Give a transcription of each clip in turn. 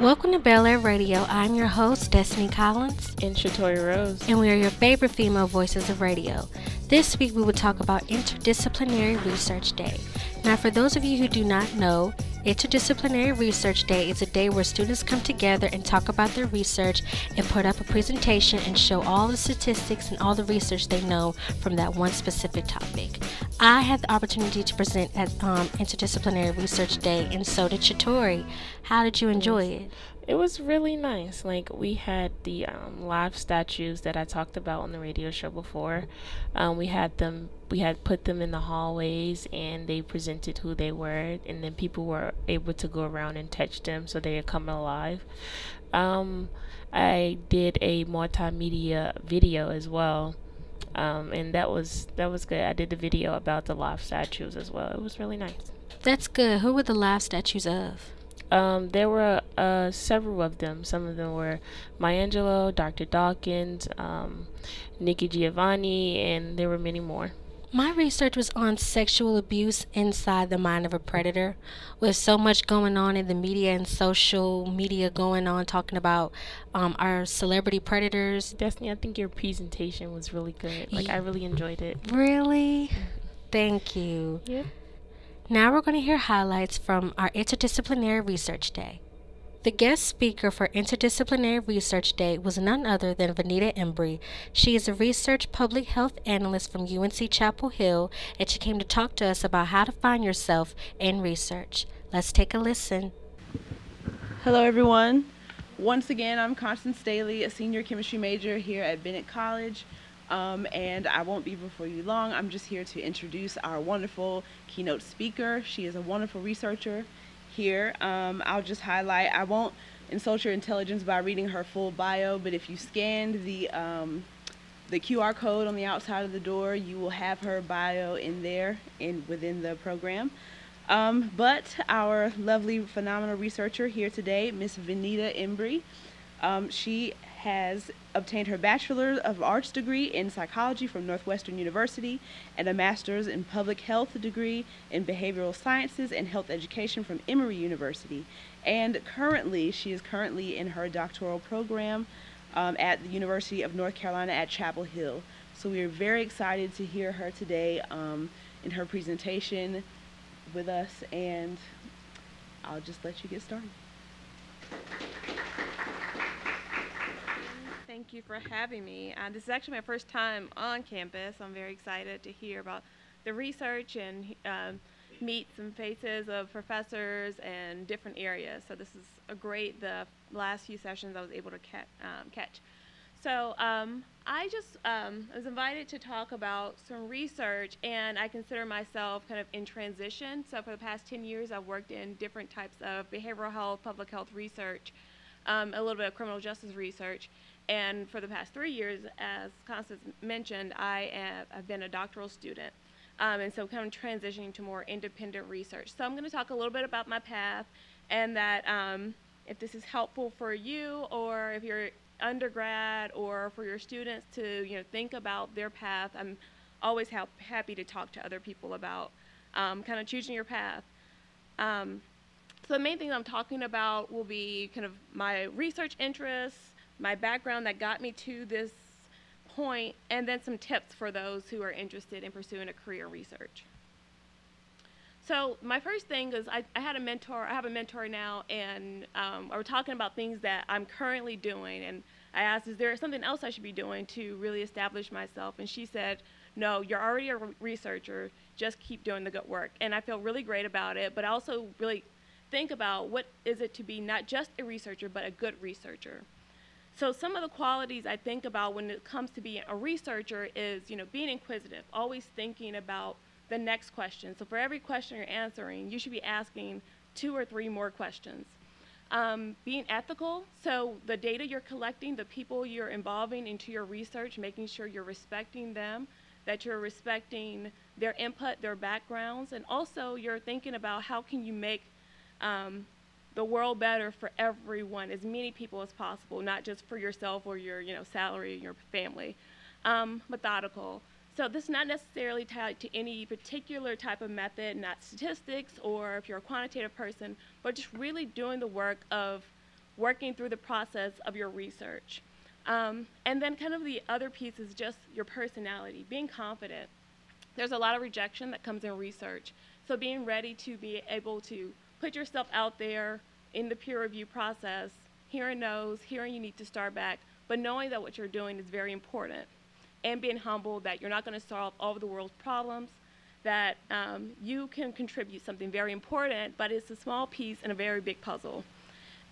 Welcome to Bel Air Radio. I'm your host, Destiny Collins. And Shatori Rose. And we are your favorite female voices of radio. This week we will talk about Interdisciplinary Research Day. Now, for those of you who do not know, Interdisciplinary Research Day is a day where students come together and talk about their research and put up a presentation and show all the statistics and all the research they know from that one specific topic. I had the opportunity to present at um, Interdisciplinary Research Day, and so did Shatori. How did you enjoy it? It was really nice. Like we had the um, live statues that I talked about on the radio show before. Um, we had them. We had put them in the hallways, and they presented who they were, and then people were able to go around and touch them, so they are coming alive. Um, I did a multimedia video as well. Um, and that was that was good. I did the video about the live statues as well. It was really nice. That's good. Who were the live statues of? Um, there were uh, several of them. Some of them were Maya Angelou, Dr. Dawkins, um, Nikki Giovanni, and there were many more. My research was on sexual abuse inside the mind of a predator. With so much going on in the media and social media going on, talking about um, our celebrity predators. Destiny, I think your presentation was really good. Like, I really enjoyed it. Really? Thank you. Yeah. Now we're going to hear highlights from our Interdisciplinary Research Day. The guest speaker for Interdisciplinary Research Day was none other than Venita Embry. She is a research public health analyst from UNC Chapel Hill, and she came to talk to us about how to find yourself in research. Let's take a listen. Hello, everyone. Once again, I'm Constance Staley, a senior chemistry major here at Bennett College. Um, and I won't be before you long. I'm just here to introduce our wonderful keynote speaker. She is a wonderful researcher here. Um, I'll just highlight, I won't insult your intelligence by reading her full bio, but if you scanned the, um, the QR code on the outside of the door, you will have her bio in there in within the program. Um, but our lovely, phenomenal researcher here today, Miss Venita Embry, um, she has obtained her Bachelor of Arts degree in psychology from Northwestern University and a Master's in Public Health degree in Behavioral Sciences and Health Education from Emory University. And currently, she is currently in her doctoral program um, at the University of North Carolina at Chapel Hill. So we are very excited to hear her today um, in her presentation with us, and I'll just let you get started. Thank you for having me. Uh, this is actually my first time on campus. I'm very excited to hear about the research and um, meet some faces of professors and different areas. So this is a great, the last few sessions I was able to ca um, catch. So um, I just um, was invited to talk about some research and I consider myself kind of in transition. So for the past 10 years I've worked in different types of behavioral health, public health research, um, a little bit of criminal justice research. And for the past three years, as Constance mentioned, I have, been a doctoral student. Um, and so kind of transitioning to more independent research. So I'm going to talk a little bit about my path and that um, if this is helpful for you or if you're undergrad or for your students to you know think about their path, I'm always help, happy to talk to other people about um, kind of choosing your path. Um, so the main thing I'm talking about will be kind of my research interests, my background that got me to this point, and then some tips for those who are interested in pursuing a career in research. So my first thing is I, I had a mentor, I have a mentor now, and um, we're talking about things that I'm currently doing, and I asked, is there something else I should be doing to really establish myself? And she said, no, you're already a researcher, just keep doing the good work. And I feel really great about it, but I also really think about what is it to be not just a researcher, but a good researcher. So some of the qualities I think about when it comes to being a researcher is, you know, being inquisitive, always thinking about the next question. So for every question you're answering, you should be asking two or three more questions. Um, being ethical, so the data you're collecting, the people you're involving into your research, making sure you're respecting them, that you're respecting their input, their backgrounds, and also you're thinking about how can you make um, the world better for everyone, as many people as possible, not just for yourself or your you know salary and your family. Um, methodical. So this is not necessarily tied to any particular type of method, not statistics or if you're a quantitative person, but just really doing the work of working through the process of your research. Um, and then kind of the other piece is just your personality, being confident. There's a lot of rejection that comes in research. So being ready to be able to put yourself out there in the peer review process, hearing no's, hearing you need to start back, but knowing that what you're doing is very important. And being humble that you're not going to solve all of the world's problems, that um, you can contribute something very important, but it's a small piece in a very big puzzle.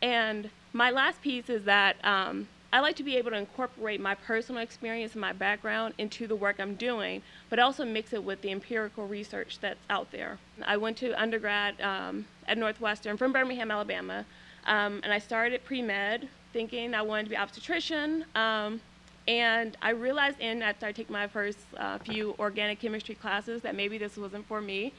And my last piece is that um, I like to be able to incorporate my personal experience and my background into the work I'm doing, but also mix it with the empirical research that's out there. I went to undergrad um, at Northwestern from Birmingham, Alabama, um, and I started pre-med thinking I wanted to be an obstetrician. Um, and I realized in after I take my first uh, few organic chemistry classes that maybe this wasn't for me.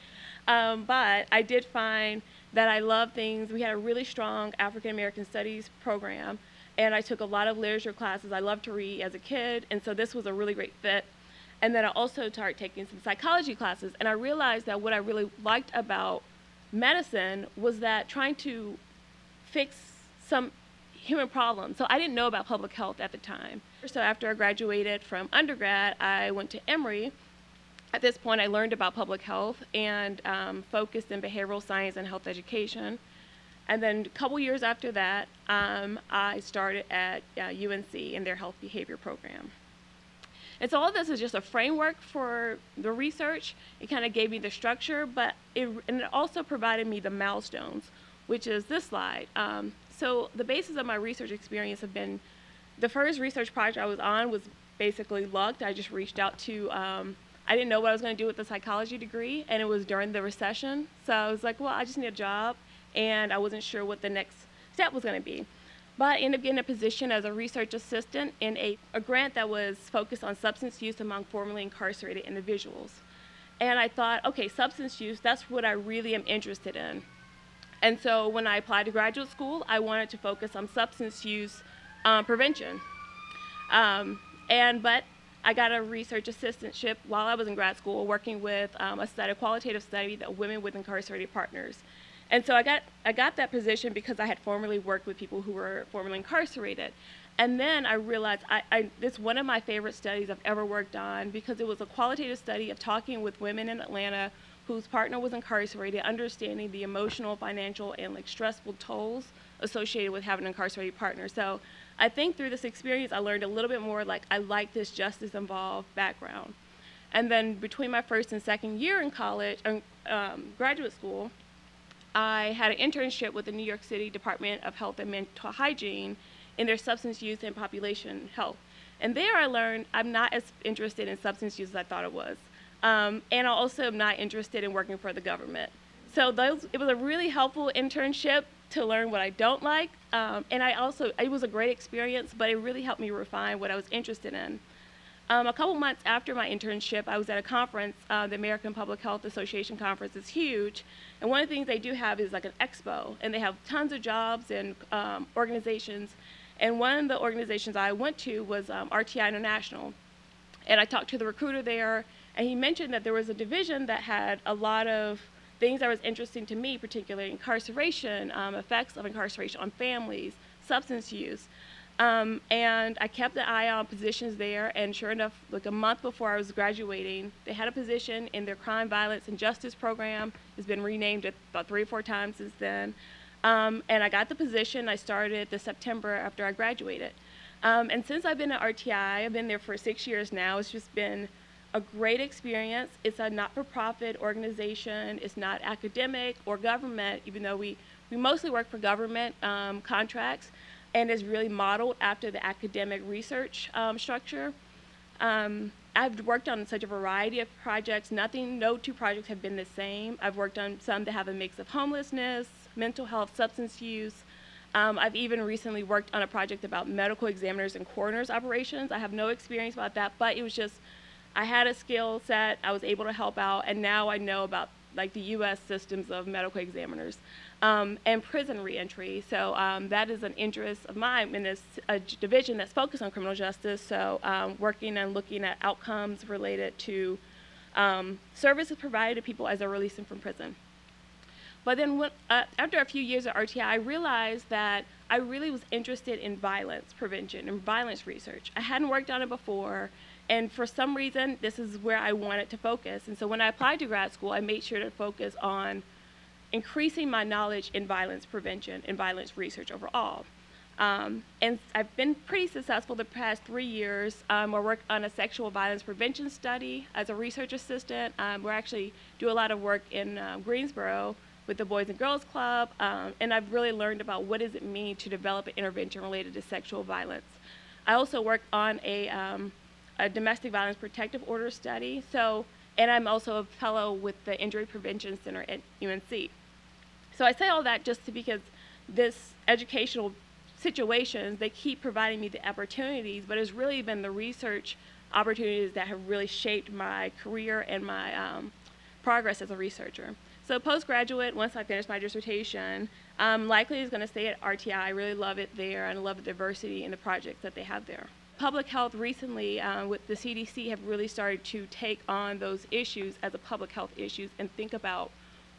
Um, but I did find that I love things. We had a really strong African American studies program, and I took a lot of literature classes. I loved to read as a kid, and so this was a really great fit. And then I also started taking some psychology classes, and I realized that what I really liked about medicine was that trying to fix some human problems. So I didn't know about public health at the time. So after I graduated from undergrad, I went to Emory. At this point, I learned about public health and um, focused in behavioral science and health education. And then a couple years after that, um, I started at uh, UNC in their health behavior program. And so all of this is just a framework for the research. It kind of gave me the structure, but it, and it also provided me the milestones, which is this slide. Um, so the basis of my research experience have been, the first research project I was on was basically lucked. I just reached out to, um, I didn't know what I was going to do with the psychology degree, and it was during the recession. So I was like, well, I just need a job, and I wasn't sure what the next step was going to be. But I ended up getting a position as a research assistant in a, a grant that was focused on substance use among formerly incarcerated individuals. And I thought, okay, substance use, that's what I really am interested in. And so when I applied to graduate school, I wanted to focus on substance use uh, prevention. Um, and but I got a research assistantship while I was in grad school, working with um, a study, a qualitative study of women with incarcerated partners. And so I got I got that position because I had formerly worked with people who were formerly incarcerated. And then I realized I, I, this one of my favorite studies I've ever worked on because it was a qualitative study of talking with women in Atlanta whose partner was incarcerated, understanding the emotional, financial, and like stressful tolls associated with having an incarcerated partner. So I think through this experience, I learned a little bit more like I like this justice involved background. And then between my first and second year in college, um, graduate school, I had an internship with the New York City Department of Health and Mental Hygiene in their substance use and population health. And there I learned I'm not as interested in substance use as I thought it was. Um, and I also am not interested in working for the government. So those, it was a really helpful internship to learn what I don't like. Um, and I also, it was a great experience, but it really helped me refine what I was interested in. Um, a couple months after my internship, I was at a conference. Uh, the American Public Health Association conference is huge, and one of the things they do have is like an expo, and they have tons of jobs and um, organizations. And one of the organizations I went to was um, RTI International, and I talked to the recruiter there, and he mentioned that there was a division that had a lot of things that was interesting to me, particularly incarceration, um, effects of incarceration on families, substance use. Um, and I kept an eye on positions there, and sure enough, like a month before I was graduating, they had a position in their crime, violence, and justice program. It's been renamed about three or four times since then. Um, and I got the position. I started this September after I graduated. Um, and since I've been at RTI, I've been there for six years now. It's just been a great experience. It's a not-for-profit organization. It's not academic or government, even though we, we mostly work for government um, contracts, and is really modeled after the academic research um, structure. Um, I've worked on such a variety of projects. Nothing, no two projects have been the same. I've worked on some that have a mix of homelessness, mental health, substance use. Um, I've even recently worked on a project about medical examiners and coroners operations. I have no experience about that, but it was just I had a skill set, I was able to help out, and now I know about like the U.S. systems of medical examiners um, and prison reentry. So um, that is an interest of mine in this a division that's focused on criminal justice. So um, working and looking at outcomes related to um, services provided to people as they're releasing from prison. But then when, uh, after a few years at RTI, I realized that I really was interested in violence prevention and violence research. I hadn't worked on it before, and for some reason, this is where I wanted to focus. And so when I applied to grad school, I made sure to focus on increasing my knowledge in violence prevention and violence research overall. Um, and I've been pretty successful the past three years. Um, I worked on a sexual violence prevention study as a research assistant. Um, we actually do a lot of work in uh, Greensboro with the Boys and Girls Club, um, and I've really learned about what does it mean to develop an intervention related to sexual violence. I also work on a, um, a domestic violence protective order study. So, and I'm also a fellow with the Injury Prevention Center at UNC. So I say all that just because this educational situations, they keep providing me the opportunities, but it's really been the research opportunities that have really shaped my career and my um, progress as a researcher. So postgraduate, once I finish my dissertation, um, likely is going to stay at RTI. I really love it there, and I love the diversity in the projects that they have there. Public health recently, uh, with the CDC, have really started to take on those issues as a public health issues and think about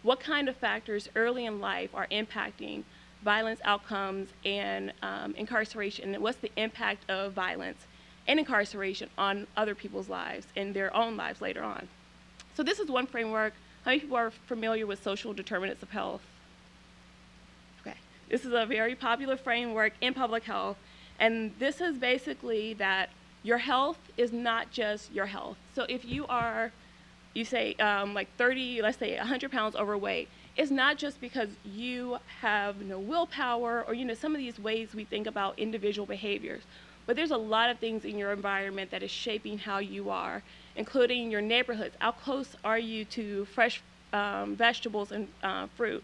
what kind of factors early in life are impacting violence outcomes and um, incarceration, and what's the impact of violence and incarceration on other people's lives and their own lives later on. So this is one framework. How many people are familiar with social determinants of health? Okay, this is a very popular framework in public health, and this is basically that your health is not just your health. So if you are, you say um, like 30, let's say 100 pounds overweight, it's not just because you have no willpower or you know some of these ways we think about individual behaviors but there's a lot of things in your environment that is shaping how you are including your neighborhoods. How close are you to fresh um, vegetables and uh, fruit?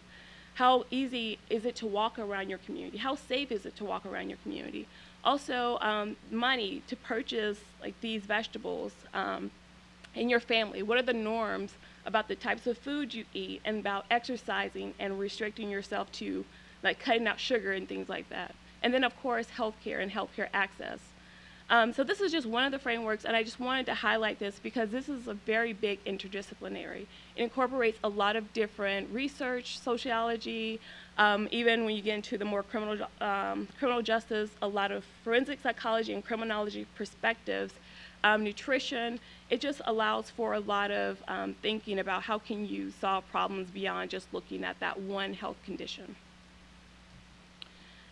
How easy is it to walk around your community? How safe is it to walk around your community? Also um, money to purchase like these vegetables um, in your family what are the norms about the types of food you eat and about exercising and restricting yourself to like cutting out sugar and things like that. And then of course healthcare and healthcare access. Um, so this is just one of the frameworks and I just wanted to highlight this because this is a very big interdisciplinary. It incorporates a lot of different research, sociology, um, even when you get into the more criminal, um, criminal justice, a lot of forensic psychology and criminology perspectives, um, nutrition, it just allows for a lot of um, thinking about how can you solve problems beyond just looking at that one health condition.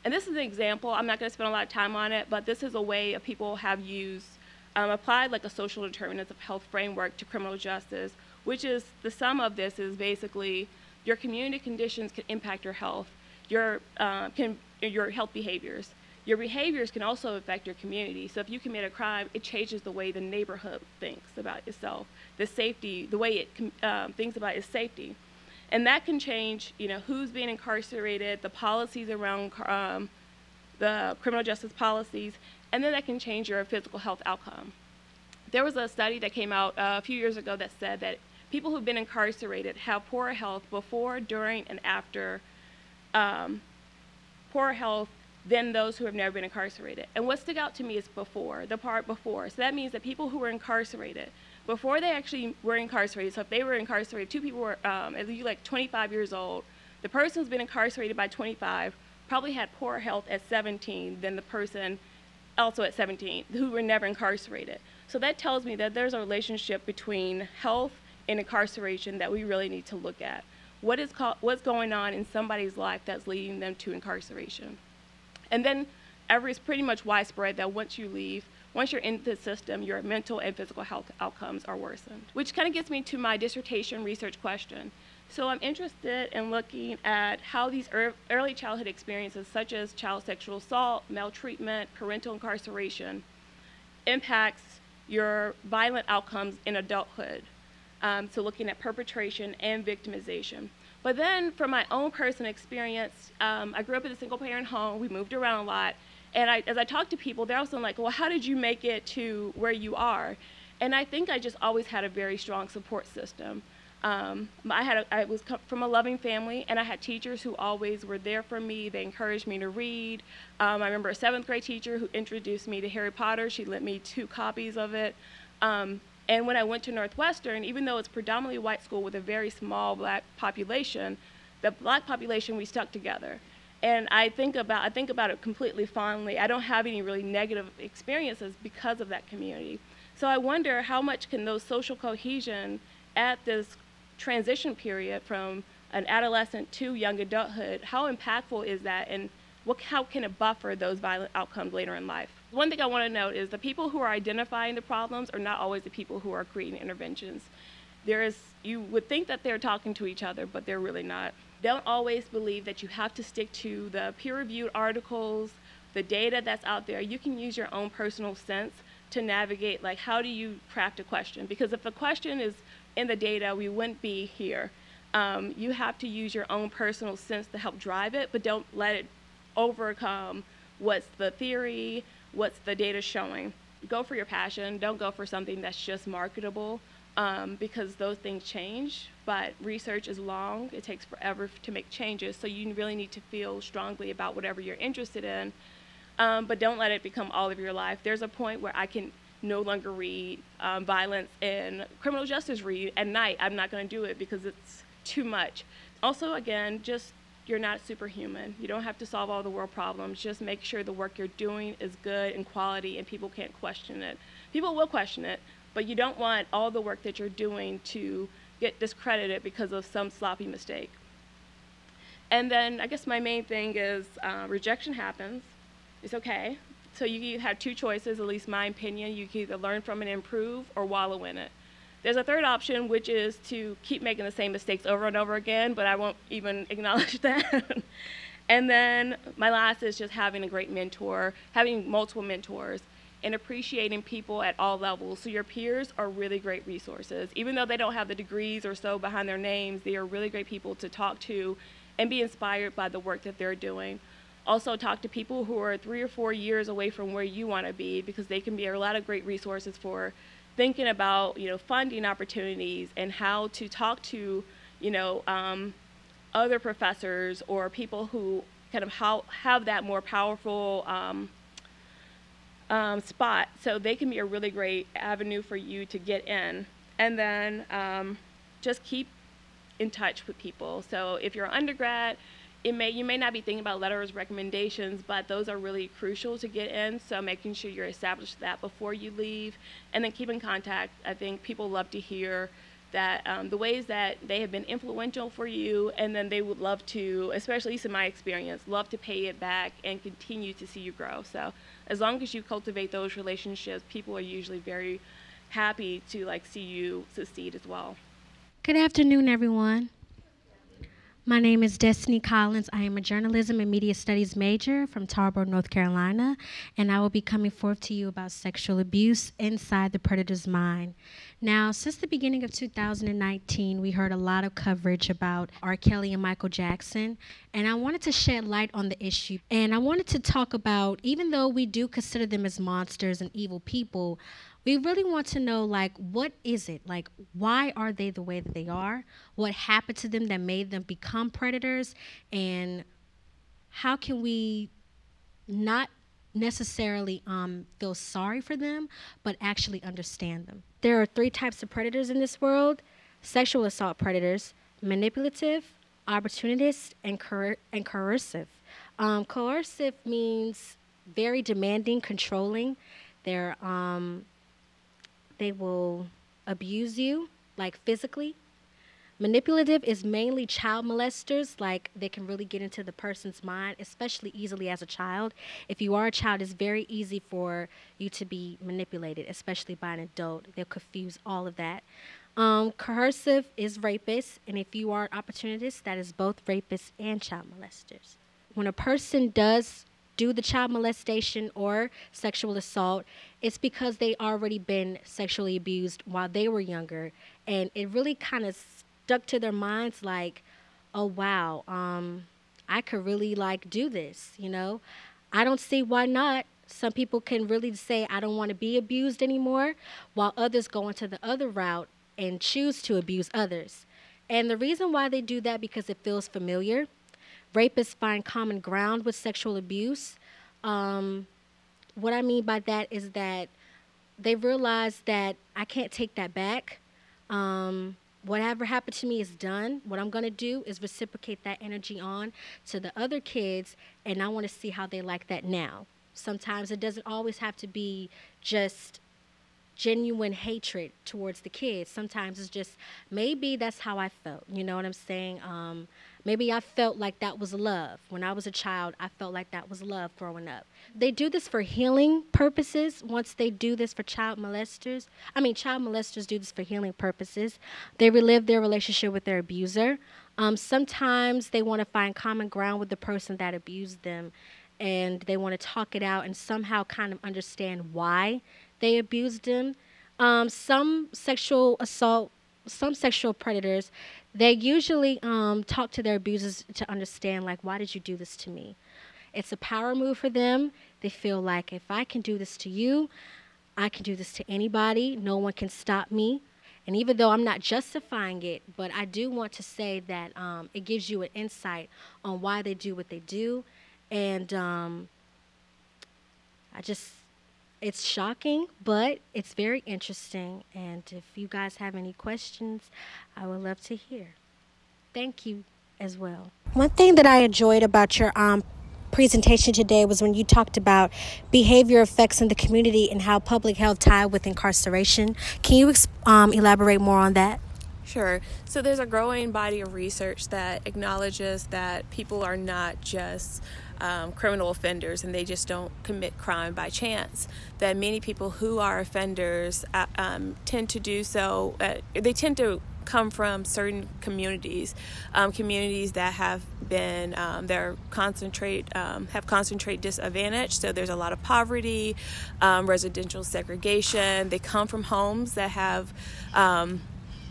And this is an example, I'm not going to spend a lot of time on it, but this is a way of people have used, um, applied like a social determinants of health framework to criminal justice, which is the sum of this is basically your community conditions can impact your health, your, uh, can, your health behaviors your behaviors can also affect your community. So if you commit a crime, it changes the way the neighborhood thinks about itself, the safety, the way it um, thinks about its safety. And that can change, you know, who's being incarcerated, the policies around um, the criminal justice policies, and then that can change your physical health outcome. There was a study that came out uh, a few years ago that said that people who've been incarcerated have poorer health before, during, and after um, poor health than those who have never been incarcerated. And what stuck out to me is before, the part before. So that means that people who were incarcerated, before they actually were incarcerated, so if they were incarcerated, two people were um, at least like 25 years old, the person who's been incarcerated by 25 probably had poorer health at 17 than the person also at 17 who were never incarcerated. So that tells me that there's a relationship between health and incarceration that we really need to look at. What is what's going on in somebody's life that's leading them to incarceration? And then every is pretty much widespread that once you leave, once you're in the system, your mental and physical health outcomes are worsened. Which kind of gets me to my dissertation research question. So I'm interested in looking at how these early childhood experiences, such as child sexual assault, maltreatment, parental incarceration, impacts your violent outcomes in adulthood. Um, so looking at perpetration and victimization. But then, from my own personal experience, um, I grew up in a single parent home. We moved around a lot. And I, as I talked to people, they're also like, well, how did you make it to where you are? And I think I just always had a very strong support system. Um, I had a, I was from a loving family, and I had teachers who always were there for me. They encouraged me to read. Um, I remember a seventh grade teacher who introduced me to Harry Potter. She lent me two copies of it. Um, and when I went to Northwestern, even though it's predominantly white school with a very small black population, the black population, we stuck together. And I think about I think about it completely fondly. I don't have any really negative experiences because of that community. So I wonder how much can those social cohesion at this transition period from an adolescent to young adulthood, how impactful is that and what, how can it buffer those violent outcomes later in life? One thing I want to note is the people who are identifying the problems are not always the people who are creating interventions. There is, you would think that they're talking to each other, but they're really not. Don't always believe that you have to stick to the peer-reviewed articles, the data that's out there. You can use your own personal sense to navigate, like how do you craft a question? Because if a question is in the data, we wouldn't be here. Um, you have to use your own personal sense to help drive it, but don't let it overcome what's the theory, what's the data showing. Go for your passion. Don't go for something that's just marketable um, because those things change. But research is long. It takes forever to make changes. So you really need to feel strongly about whatever you're interested in. Um, but don't let it become all of your life. There's a point where I can no longer read um, violence and criminal justice read at night. I'm not going to do it because it's too much. Also, again, just you're not superhuman. You don't have to solve all the world problems. Just make sure the work you're doing is good and quality and people can't question it. People will question it, but you don't want all the work that you're doing to get discredited because of some sloppy mistake. And then I guess my main thing is uh, rejection happens. It's okay. So you have two choices, at least my opinion. You can either learn from it and improve or wallow in it. There's a third option, which is to keep making the same mistakes over and over again, but I won't even acknowledge that. and then my last is just having a great mentor, having multiple mentors, and appreciating people at all levels. So your peers are really great resources. Even though they don't have the degrees or so behind their names, they are really great people to talk to and be inspired by the work that they're doing. Also, talk to people who are three or four years away from where you want to be because they can be a lot of great resources for thinking about you know funding opportunities and how to talk to you know um, other professors or people who kind of how, have that more powerful um, um, spot. So they can be a really great avenue for you to get in. And then um, just keep in touch with people. So if you're an undergrad it may you may not be thinking about letters recommendations, but those are really crucial to get in. So making sure you're established that before you leave, and then keep in contact. I think people love to hear that um, the ways that they have been influential for you, and then they would love to, especially in my experience, love to pay it back and continue to see you grow. So as long as you cultivate those relationships, people are usually very happy to like see you succeed as well. Good afternoon, everyone. My name is Destiny Collins. I am a journalism and media studies major from Tarboro, North Carolina, and I will be coming forth to you about sexual abuse inside the predator's mind. Now, since the beginning of 2019, we heard a lot of coverage about R. Kelly and Michael Jackson, and I wanted to shed light on the issue. And I wanted to talk about, even though we do consider them as monsters and evil people, we really want to know like what is it? Like why are they the way that they are? What happened to them that made them become predators? And how can we not necessarily um, feel sorry for them but actually understand them? There are three types of predators in this world sexual assault predators manipulative opportunist and, coer- and coercive. Um, coercive means very demanding controlling. They're um, they will abuse you, like physically. Manipulative is mainly child molesters, like they can really get into the person's mind, especially easily as a child. If you are a child, it's very easy for you to be manipulated, especially by an adult. They'll confuse all of that. Um, coercive is rapists, and if you are an opportunist, that is both rapists and child molesters. When a person does do the child molestation or sexual assault, it's because they already been sexually abused while they were younger, and it really kind of stuck to their minds like, oh wow, um, I could really like do this, you know. I don't see why not. Some people can really say, I don't want to be abused anymore, while others go into the other route and choose to abuse others. And the reason why they do that because it feels familiar. Rapists find common ground with sexual abuse. Um, what I mean by that is that they realize that I can't take that back. Um, whatever happened to me is done. What I'm going to do is reciprocate that energy on to the other kids, and I want to see how they like that now. Sometimes it doesn't always have to be just genuine hatred towards the kids. Sometimes it's just maybe that's how I felt. You know what I'm saying? Um, maybe I felt like that was love. When I was a child, I felt like that was love growing up. They do this for healing purposes. Once they do this for child molesters, I mean, child molesters do this for healing purposes. They relive their relationship with their abuser. Um, sometimes they want to find common ground with the person that abused them and they want to talk it out and somehow kind of understand why they abused them. Um, some sexual assault, some sexual predators, they usually um, talk to their abusers to understand, like, why did you do this to me? It's a power move for them. They feel like if I can do this to you, I can do this to anybody. No one can stop me. And even though I'm not justifying it, but I do want to say that um, it gives you an insight on why they do what they do. And um, I just it's shocking, but it's very interesting. And if you guys have any questions, I would love to hear. Thank you as well. One thing that I enjoyed about your um, presentation today was when you talked about behavior effects in the community and how public health tied with incarceration. Can you um, elaborate more on that? Sure. So there's a growing body of research that acknowledges that people are not just um, criminal offenders and they just don't commit crime by chance. That many people who are offenders uh, um, tend to do so, uh, they tend to come from certain communities, um, communities that have been um, they're concentrate um, have concentrate disadvantage. So there's a lot of poverty, um, residential segregation. They come from homes that have um,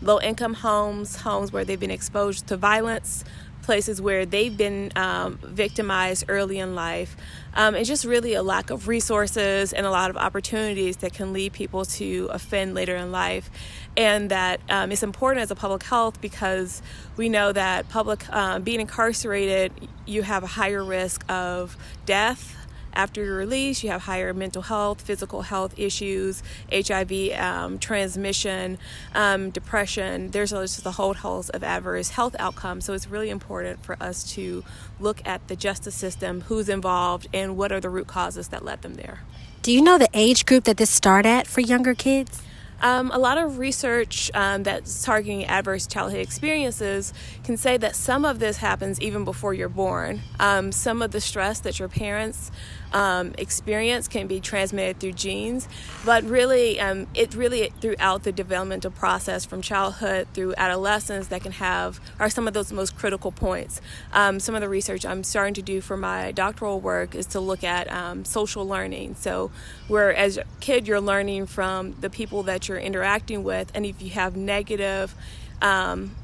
low income homes, homes where they've been exposed to violence places where they've been um, victimized early in life. Um, it's just really a lack of resources and a lot of opportunities that can lead people to offend later in life. And that um, it's important as a public health because we know that public uh, being incarcerated, you have a higher risk of death after your release, you have higher mental health, physical health issues, HIV um, transmission, um, depression. There's just a whole host of adverse health outcomes. So it's really important for us to look at the justice system, who's involved, and what are the root causes that led them there. Do you know the age group that this started at for younger kids? Um, a lot of research um, that's targeting adverse childhood experiences can say that some of this happens even before you're born. Um, some of the stress that your parents um, experience can be transmitted through genes, but really, um, it really throughout the developmental process from childhood through adolescence that can have are some of those most critical points. Um, some of the research I'm starting to do for my doctoral work is to look at um, social learning. So, where as a kid you're learning from the people that you're interacting with, and if you have negative um,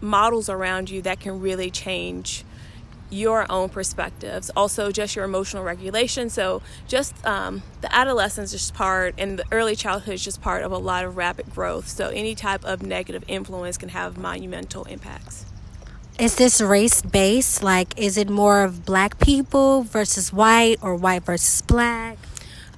models around you, that can really change your own perspectives. Also, just your emotional regulation. So, just um, the adolescence is part, and the early childhood is just part of a lot of rapid growth. So, any type of negative influence can have monumental impacts. Is this race based? Like, is it more of black people versus white or white versus black?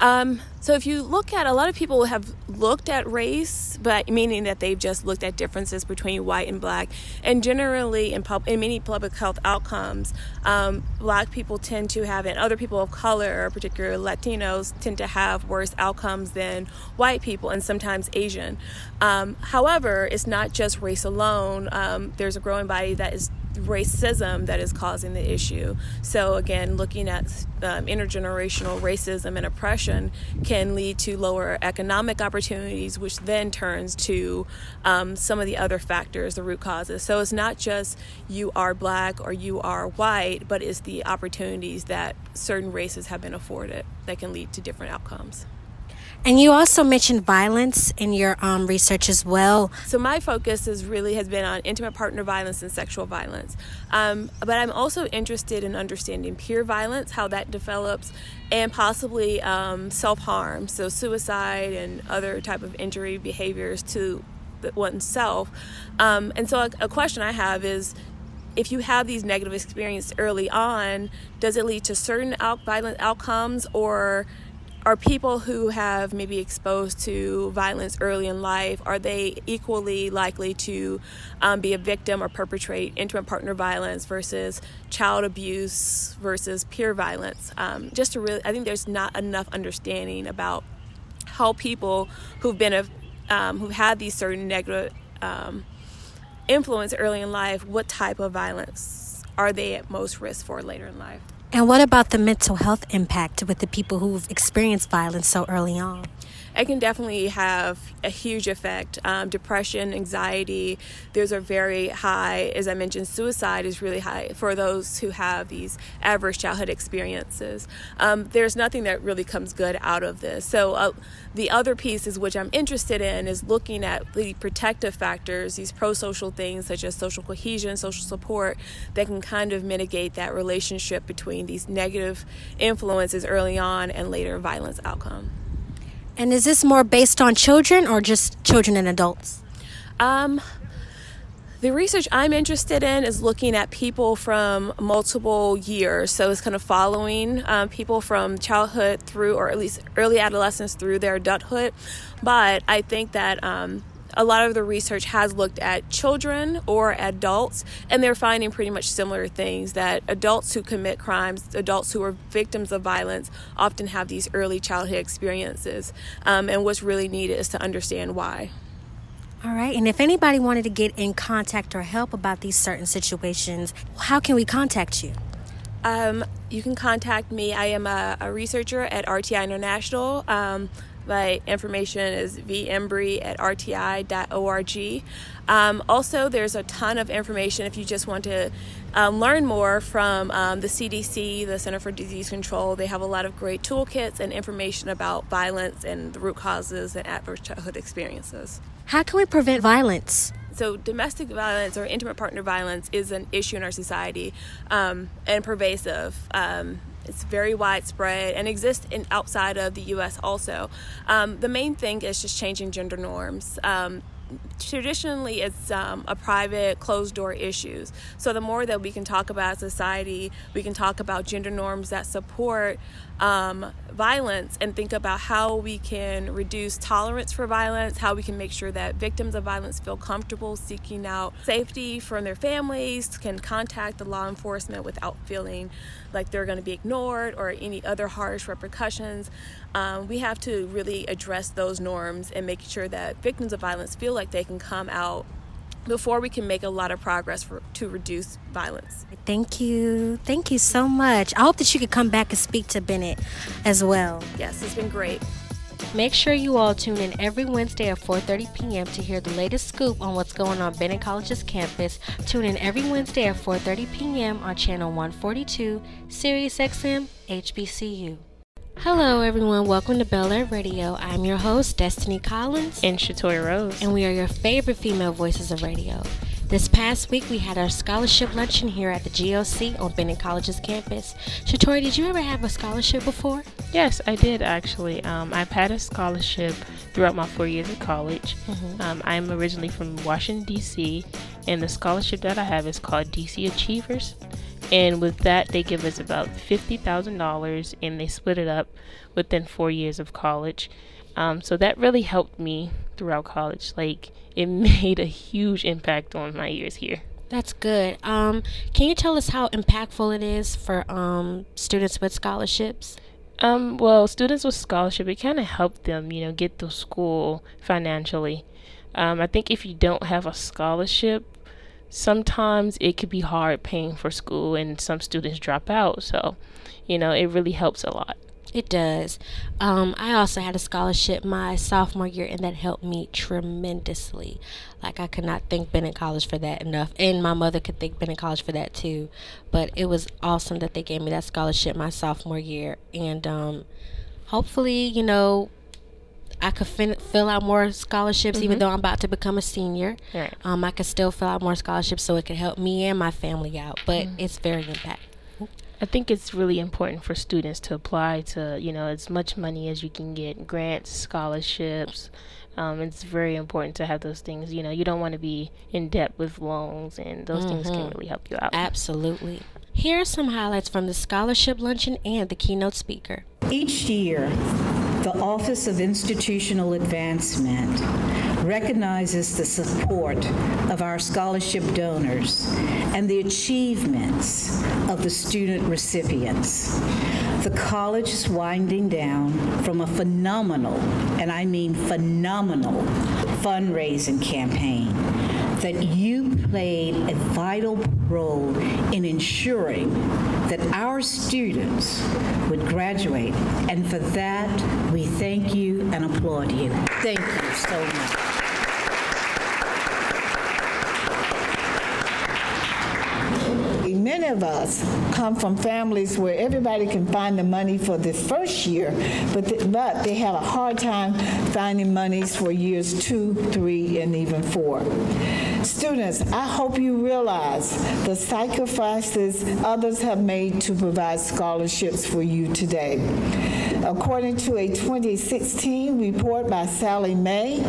Um, so if you look at a lot of people have looked at race, but meaning that they've just looked at differences between white and black, and generally in, pub, in many public health outcomes, um, black people tend to have, and other people of color, particularly Latinos, tend to have worse outcomes than white people, and sometimes Asian. Um, however, it's not just race alone. Um, there's a growing body that is racism that is causing the issue. So, again, looking at um, intergenerational racism and oppression can lead to lower economic opportunities, which then turns to um, some of the other factors, the root causes. So, it's not just you are black or you are white, but it's the opportunities that certain races have been afforded that can lead to different outcomes. And you also mentioned violence in your um, research as well. So my focus is really has been on intimate partner violence and sexual violence. Um, but I'm also interested in understanding peer violence, how that develops, and possibly um, self harm, so suicide and other type of injury behaviors to oneself. Um, and so a, a question I have is if you have these negative experiences early on, does it lead to certain out- violent outcomes or are people who have maybe exposed to violence early in life are they equally likely to um, be a victim or perpetrate intimate partner violence versus child abuse versus peer violence? Um, just to really i think there's not enough understanding about how people who've been a, um, who've had these certain negative um, influence early in life what type of violence are they at most risk for later in life and what about the mental health impact with the people who've experienced violence so early on? It can definitely have a huge effect. Um, depression, anxiety, those are very high. As I mentioned, suicide is really high for those who have these adverse childhood experiences. Um, there's nothing that really comes good out of this. So, uh, the other pieces which I'm interested in is looking at the protective factors, these pro social things such as social cohesion, social support, that can kind of mitigate that relationship between these negative influences early on and later violence outcome. And is this more based on children or just children and adults? Um, the research I'm interested in is looking at people from multiple years. So it's kind of following um, people from childhood through, or at least early adolescence through their adulthood. But I think that um, a lot of the research has looked at children or adults, and they're finding pretty much similar things that adults who commit crimes, adults who are victims of violence, often have these early childhood experiences. Um, and what's really needed is to understand why. All right. And if anybody wanted to get in contact or help about these certain situations, how can we contact you? Um, you can contact me. I am a, a researcher at RTI International. Um, my information is vembry at rti.org. Um, also, there's a ton of information if you just want to um, learn more from um, the CDC, the Center for Disease Control. They have a lot of great toolkits and information about violence and the root causes and adverse childhood experiences. How can we prevent violence? so domestic violence or intimate partner violence is an issue in our society um, and pervasive. It's very widespread and exists in outside of the U.S. also. Um, the main thing is just changing gender norms. Um, traditionally it's um, a private closed door issues so the more that we can talk about society we can talk about gender norms that support um, violence and think about how we can reduce tolerance for violence, how we can make sure that victims of violence feel comfortable seeking out safety from their families, can contact the law enforcement without feeling like they're going to be ignored or any other harsh repercussions. Um, we have to really address those norms and make sure that victims of violence feel like they can come out before we can make a lot of progress for, to reduce violence. Thank you. Thank you so much. I hope that you could come back and speak to Bennett as well. Yes, it's been great. Make sure you all tune in every Wednesday at 4:30 p.m. to hear the latest scoop on what's going on Bennett College's campus. Tune in every Wednesday at 4:30 p.m. on channel 142, Sirius XM, HBCU. Hello, everyone. Welcome to Bel Air Radio. I'm your host, Destiny Collins. And Shatoya Rose. And we are your favorite female voices of radio. This past week, we had our scholarship luncheon here at the GOC on Bennett College's campus. Shatoya, did you ever have a scholarship before? Yes, I did actually. Um, I've had a scholarship throughout my four years of college. Mm-hmm. Um, I'm originally from Washington, D.C., and the scholarship that I have is called DC Achievers and with that they give us about $50000 and they split it up within four years of college. Um, so that really helped me throughout college. Like it made a huge impact on my years here. That's good. Um, can you tell us how impactful it is for um, students with scholarships? Um, well students with scholarship it kind of helped them you know get to school financially. Um, i think if you don't have a scholarship sometimes it could be hard paying for school and some students drop out. So, you know, it really helps a lot. It does. Um, I also had a scholarship my sophomore year, and that helped me tremendously. Like, I could not thank Bennett College for that enough. And my mother could thank Bennett College for that too. But it was awesome that they gave me that scholarship my sophomore year. And um, hopefully, you know, I could fin- fill out more scholarships, mm-hmm. even though I'm about to become a senior. Right. Um, I could still fill out more scholarships so it could help me and my family out. But mm-hmm. it's very impactful. I think it's really important for students to apply to, you know, as much money as you can get, grants, scholarships. Um, it's very important to have those things. You know, you don't want to be in debt with loans, and those mm-hmm. things can mm-hmm. really help you out. Absolutely. Here are some highlights from the scholarship luncheon and the keynote speaker. Each year, The Office of Institutional Advancement recognizes the support of our scholarship donors and the achievements of the student recipients. The college is winding down from a phenomenal, and I mean phenomenal, fundraising campaign that you played a vital role in ensuring that our students would graduate. And for that, we thank you and applaud you. Thank you so much. Many of us come from families where everybody can find the money for the first year, but, th- but they have a hard time finding monies for years two, three, and even four. Students, I hope you realize the sacrifices others have made to provide scholarships for you today. According to a 2016 report by Sallie Mae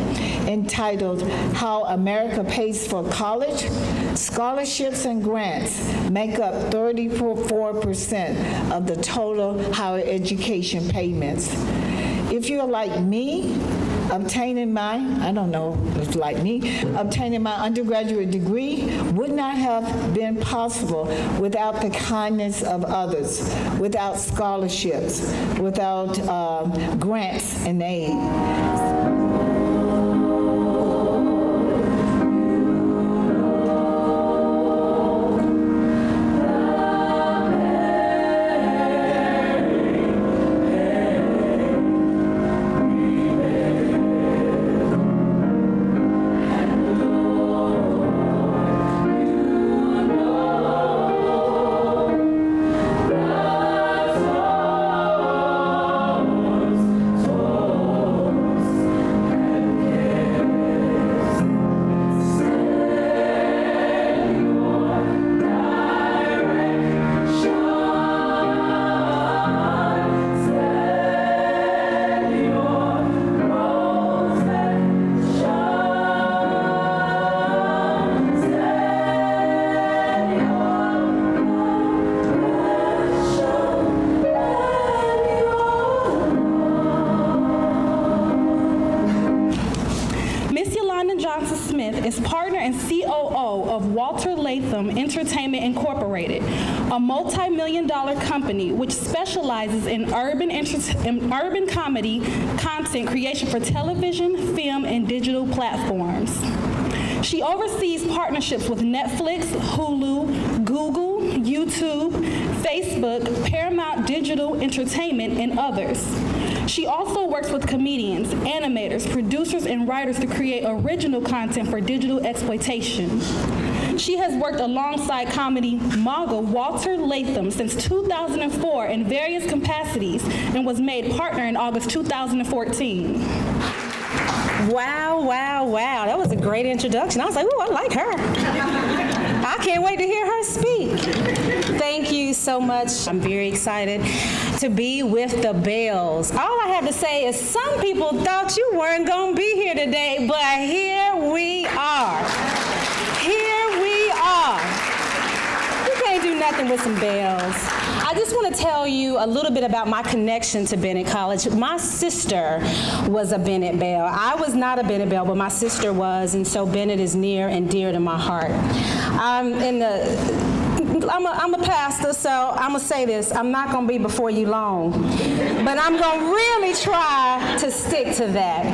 entitled How America Pays for College, scholarships and grants make up 34% of the total higher education payments. If you're like me, obtaining my, I don't know if like me, obtaining my undergraduate degree would not have been possible without the kindness of others, without scholarships, without um, grants and aid. Company which specializes in urban, in urban comedy content creation for television, film, and digital platforms. She oversees partnerships with Netflix, Hulu, Google, YouTube, Facebook, Paramount Digital Entertainment, and others. She also works with comedians, animators, producers, and writers to create original content for digital exploitation. She has worked alongside comedy mogul Walter Latham since 2004 in various capacities and was made partner in August 2014. Wow, wow, wow. That was a great introduction. I was like, ooh, I like her. I can't wait to hear her speak. Thank you so much. I'm very excited to be with the Belles. All I have to say is some people thought you weren't going to be here today, but here we are. Here we are. You with some belles. I just want to tell you a little bit about my connection to Bennett College. My sister was a Bennett Belle. I was not a Bennett Belle, but my sister was, and so Bennett is near and dear to my heart. I'm in the I'm a, I'm a pastor, so I'm gonna say this. I'm not gonna be before you long, but I'm gonna really try to stick to that.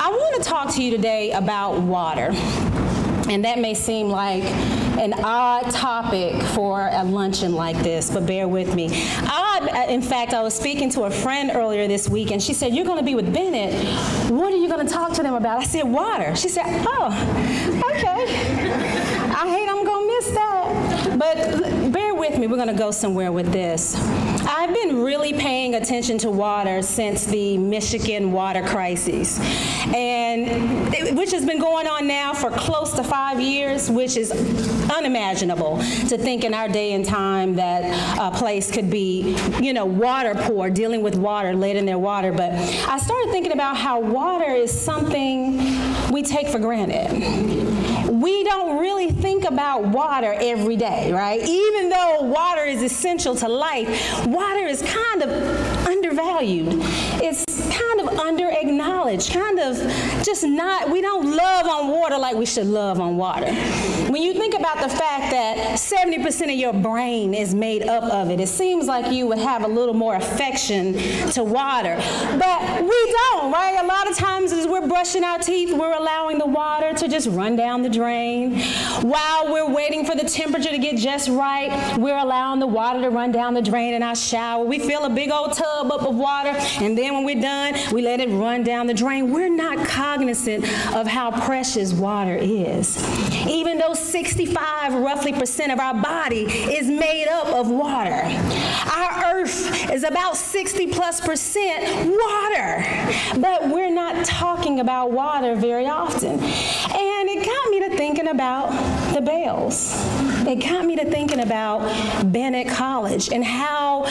I want to talk to you today about water. And that may seem like an odd topic for a luncheon like this, but bear with me. Uh, in fact, I was speaking to a friend earlier this week, and she said, You're going to be with Bennett. What are you going to talk to them about? I said, Water. She said, Oh, okay. I hate I'm going to miss that. But with me, we're going to go somewhere with this. I've been really paying attention to water since the Michigan water crisis, and which has been going on now for close to five years, which is unimaginable to think in our day and time that a place could be, you know, water poor, dealing with water, late in their water. But I started thinking about how water is something we take for granted. We don't really think about water every day, right? Even though water is essential to life, water is kind of undervalued It's kind of under acknowledged, kind of just not, we don't love on water like we should love on water. When you think about the fact that 70% of your brain is made up of it, it seems like you would have a little more affection to water. But we don't, right? A lot of times as we're brushing our teeth, we're allowing the water to just run down the drain. While we're waiting for the temperature to get just right, we're allowing the water to run down the drain in our shower. We fill a big old tub up of water, and then when we're done, we let it run down the drain. We're not cognizant of how precious water is. Even though 65 roughly percent of our body is made up of water. Our earth is about 60 plus percent water, but we're not talking about water very often. And it got me to thinking about the Belles. It got me to thinking about Bennett College and how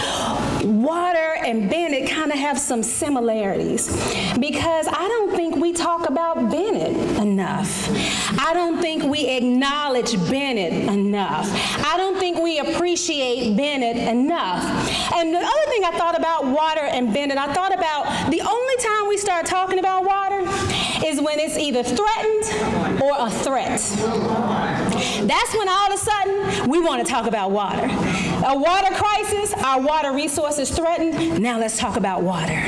water and Bennett kind of have some similarities because I don't think we talk about Bennett enough. I don't think we acknowledge Bennett enough. I don't think we appreciate Bennett enough. And the other thing I thought about water and Bennett, I thought about the only time we start talking about water is when it's either threatened or a threat. That's when all of a sudden we want to talk about water. A water crisis, our water resources threatened. Now let's talk about water.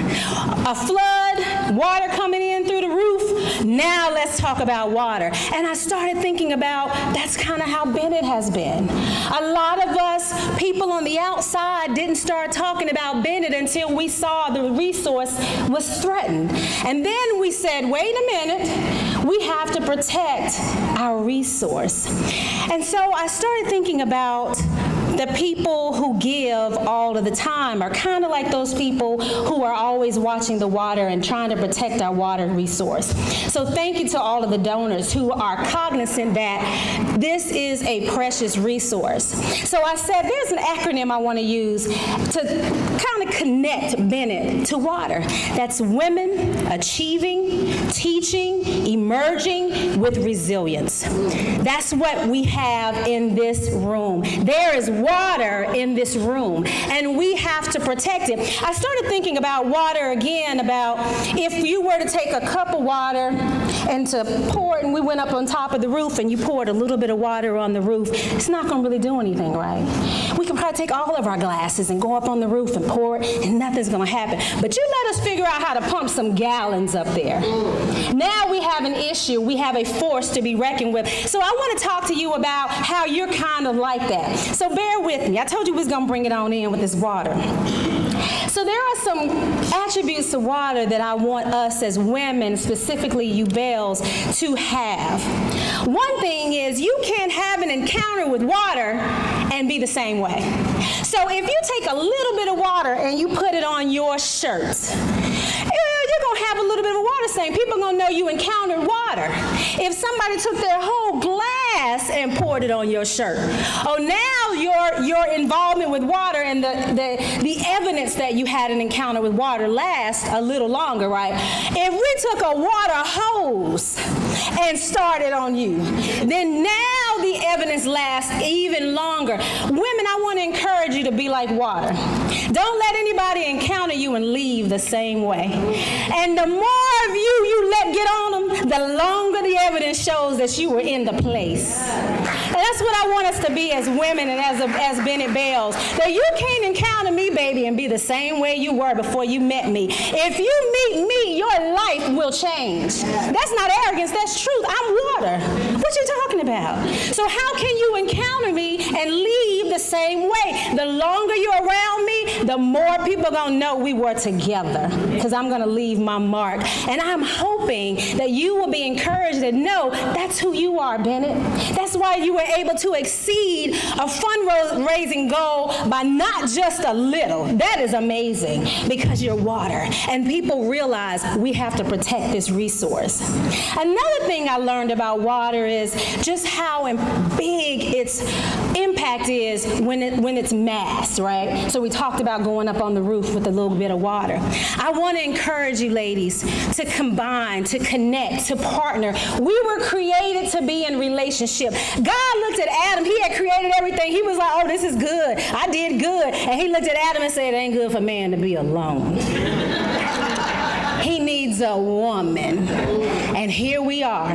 A flood, water coming in through the roof. Now let's talk about water. And I started thinking about that's kind of how Bennett has been. A lot of us, people on the outside, didn't start talking about Bennett until we saw the resource was threatened. And then we said, wait a minute, we have to protect our resource. And so I started thinking about the people who give all of the time are kind of like those people who are always watching the water and trying to protect our water resource. So thank you to all of the donors who are cognizant that this is a precious resource. So I said there's an acronym I want to use to kind of connect Bennett to water. That's women achieving, teaching, emerging with resilience. That's what we have in this room. There is water in this room, and we have to protect it. I started thinking about water again, about if you were to take a cup of water and to pour it, and we went up on top of the roof and you poured a little bit of water on the roof, it's not going to really do anything, right? We can probably take all of our glasses and go up on the roof and pour it, and nothing's going to happen. But you let us figure out how to pump some gallons up there. Now we have an issue, we have a force to be reckoned with. So I want to talk to you about how you're kind of like that. So bear with me. I told you we was going to bring it on in with this water. So there are some attributes to water that I want us as women, specifically you Belles, to have. One thing is you can't have an encounter with water and be the same way. So if you take a little bit of water and you put it on your shirt, eh, you're going to have a little bit of water stain. People are to know you encountered water. If somebody took their whole and poured it on your shirt, oh, now your, your involvement with water and the, the, the evidence that you had an encounter with water lasts a little longer, right? If we took a water hose and started on you, then now the evidence lasts even longer. Women, I want to encourage you to be like water. Don't let anybody encounter you and leave the same way. And the more of you you let get on them, the longer the evidence shows that you were in the place. And that's what I want us to be as women and as, a, as Bennett Belles. That you can't encounter me, baby, and be the same way you were before you met me. If you meet me, your life will change. That's not arrogance, that's truth. I'm water. What you talking about? So how can you encounter me and leave the same way? The longer you're around me, the more people are going to know we were together because I'm going to leave my mark. And I'm hoping that you will be encouraged to know that's who you are, Bennett. That's why you were able to exceed a fundraising goal by not just a little. That is amazing because you're water. And people realize we have to protect this resource. Another thing I learned about water is just how big its impact is when, it, when it's mass, right? So we talked about going up on the roof with a little bit of water. I want to encourage you, ladies, to combine, to connect, to partner. We were created to be in relationship. God looked at Adam. He had created everything. He was like, oh, this is good. I did good. And he looked at Adam and said, it ain't good for man to be alone. Needs a woman. And here we are.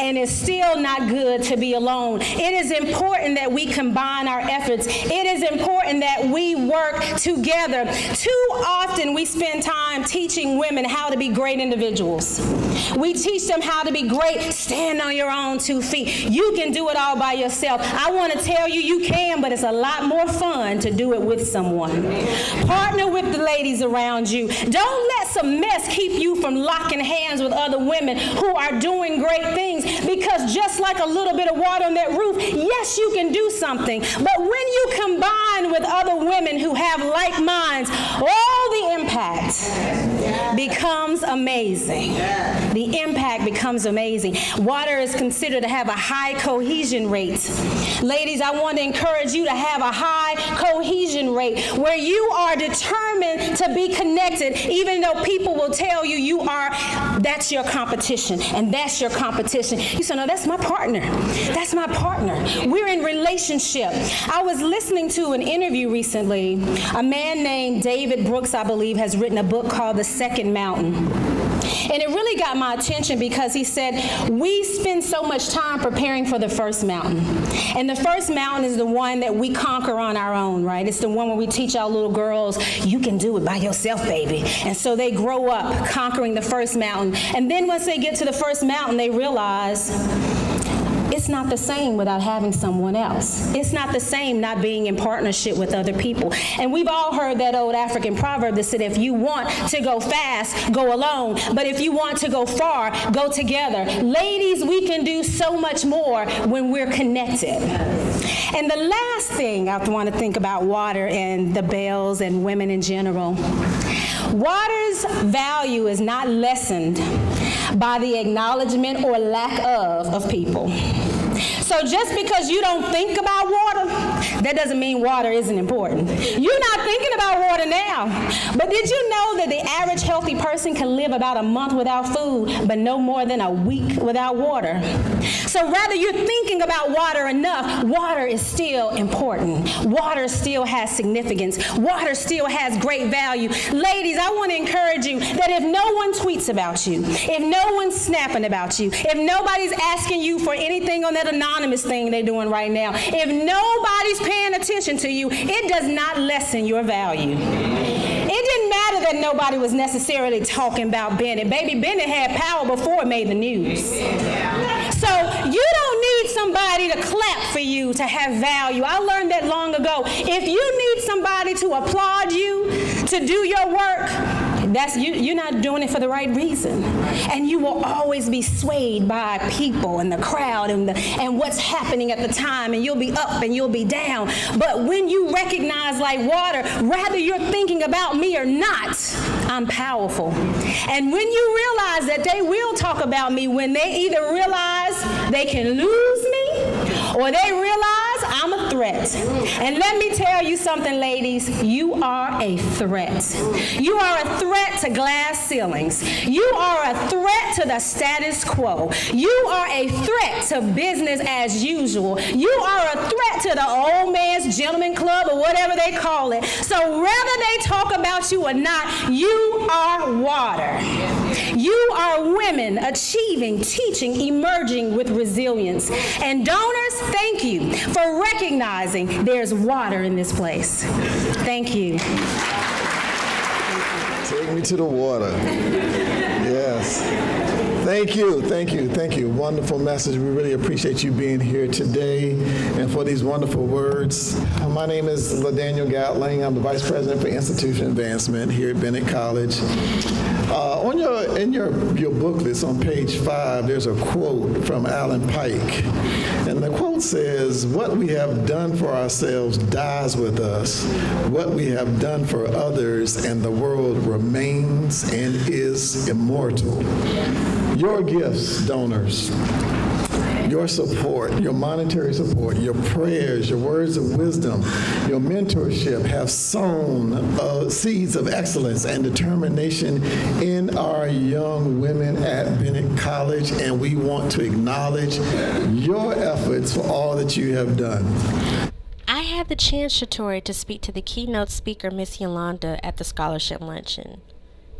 And it's still not good to be alone. It is important that we combine our efforts. It is important that we work together. Too often we spend time teaching women how to be great individuals. We teach them how to be great, stand on your own two feet. You can do it all by yourself. I want to tell you, you can, but it's a lot more fun to do it with someone. Partner with the ladies around you. Don't let some mess keep you from locking hands with other women who are doing great things because just like a little bit of water on that roof, yes, you can do something. But when you combine with other women who have like minds, all the impact becomes amazing. The impact becomes amazing. Water is considered to have a high cohesion rate. Ladies, I want to encourage you to have a high cohesion rate where you are determined to be connected, even though people will tell you you are, that's your competition and that's your competition. You say, no, that's my partner. That's my partner. We're in relationship. I was listening to an interview recently. A man named David Brooks, I believe, has written a book called The Second Mountain. And it really got my attention because he said, We spend so much time preparing for the first mountain. And the first mountain is the one that we conquer on our own, right? It's the one where we teach our little girls, You can do it by yourself, baby. And so they grow up conquering the first mountain. And then once they get to the first mountain, they realize, it's not the same without having someone else. It's not the same not being in partnership with other people. And we've all heard that old African proverb that said, if you want to go fast, go alone. But if you want to go far, go together. Ladies, we can do so much more when we're connected. And the last thing I want to think about water and the belles and women in general. Water's value is not lessened by the acknowledgement or lack of of people. So just because you don't think about water, that doesn't mean water isn't important. You're not thinking about water now. But did you know that the average healthy person can live about a month without food, but no more than a week without water? So rather you're thinking about water enough, water is still important. Water still has significance. Water still has great value. Ladies, I want to encourage you that if no one tweets about you, if no one's snapping about you, if nobody's asking you for anything on that anonymous thing they're doing right now, if nobody's paying attention to you, it does not lessen your value. It didn't matter that nobody was necessarily talking about Bennett. Baby Bennett had power before it made the news. So you don't need somebody to clap for you to have value. I learned that long ago. If you need somebody to applaud you to do your work, that's you, you're not doing it for the right reason. And you will always be swayed by people and the crowd and, the, and what's happening at the time, and you'll be up and you'll be down. But when you recognize, like water, whether you're thinking about me or not, I'm powerful. And when you realize that they will talk about me when they either realize they can lose me or they realize I'm a threat. And let me tell you something, ladies. You are a threat. You are a threat to glass ceilings. You are a threat to the status quo. You are a threat to business as usual. You are a threat to the old man's gentleman club or whatever they call it. So whether they talk about you or not, you are water. You are women achieving, teaching, emerging with resilience. And donors, thank you for recognizing there's water in this place. Thank you. Take me to the water. Yes. Thank you, thank you, thank you. Wonderful message. We really appreciate you being here today and for these wonderful words. My name is LaDaniel Gatling. I'm the Vice President for Institution Advancement here at Bennett College. Uh, on your in your your booklets on page five, there's a quote from Alan Pike, and the quote says, "What we have done for ourselves dies with us. What we have done for others and the world remains and is immortal." Your gifts, donors, your support, your monetary support, your prayers, your words of wisdom, your mentorship have sown uh, seeds of excellence and determination in our young women at Bennett College, and we want to acknowledge your efforts for all that you have done. I had the chance, Shatori, to speak to the keynote speaker, Miss Yolanda, at the scholarship luncheon.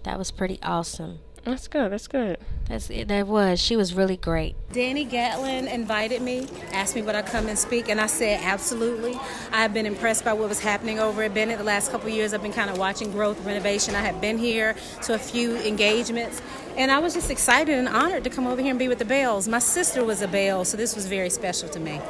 That was pretty awesome. That's good. That's good. That's it. that was. She was really great. Danny Gatlin invited me, asked me would I come and speak, and I said absolutely. I have been impressed by what was happening over at Bennett the last couple years. I've been kind of watching growth, renovation. I have been here to a few engagements, and I was just excited and honored to come over here and be with the Belles. My sister was a Belle, so this was very special to me.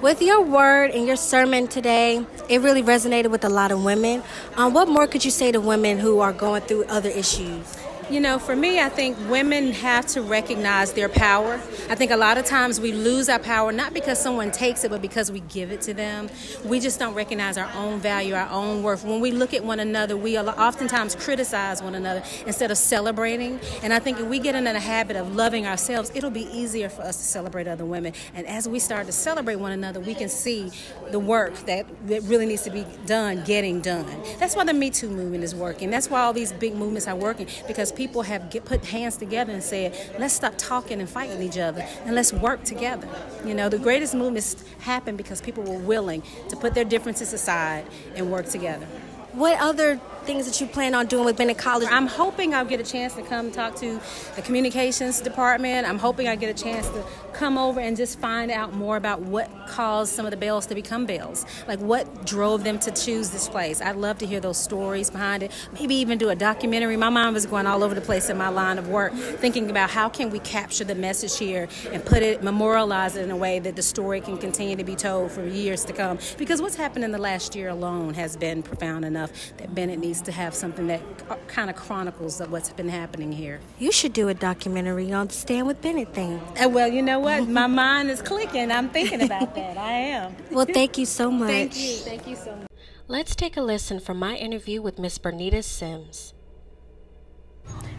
With your word and your sermon today, it really resonated with a lot of women. Um, what more could you say to women who are going through other issues? You know, for me, I think women have to recognize their power. I think a lot of times we lose our power not because someone takes it, but because we give it to them. We just don't recognize our own value, our own worth. When we look at one another, we oftentimes criticize one another instead of celebrating. And I think if we get into a habit of loving ourselves, it'll be easier for us to celebrate other women. And as we start to celebrate one another, we can see the work that, that really needs to be done getting done. That's why the Me Too movement is working. That's why all these big movements are working because people have get, put hands together and said, let's stop talking and fighting each other and let's work together. You know, the greatest movements happen because people were willing to put their differences aside and work together. What other things that you plan on doing with Bennett College? I'm hoping I'll get a chance to come talk to the communications department. I'm hoping I get a chance to come over and just find out more about what caused some of the belles to become belles. Like what drove them to choose this place. I'd love to hear those stories behind it. Maybe even do a documentary. My mind was going all over the place in my line of work, thinking about how can we capture the message here and put it, memorialize it in a way that the story can continue to be told for years to come. Because what's happened in the last year alone has been profound enough that Bennett needs to have something that kind of chronicles of what's been happening here. You should do a documentary on the Stand with Bennett thing. Uh, well, you know what? My mind is clicking. I'm thinking about that. I am. Well, thank you so much. Thank you. Thank you so much. Let's take a listen from my interview with Miss Bernita Sims.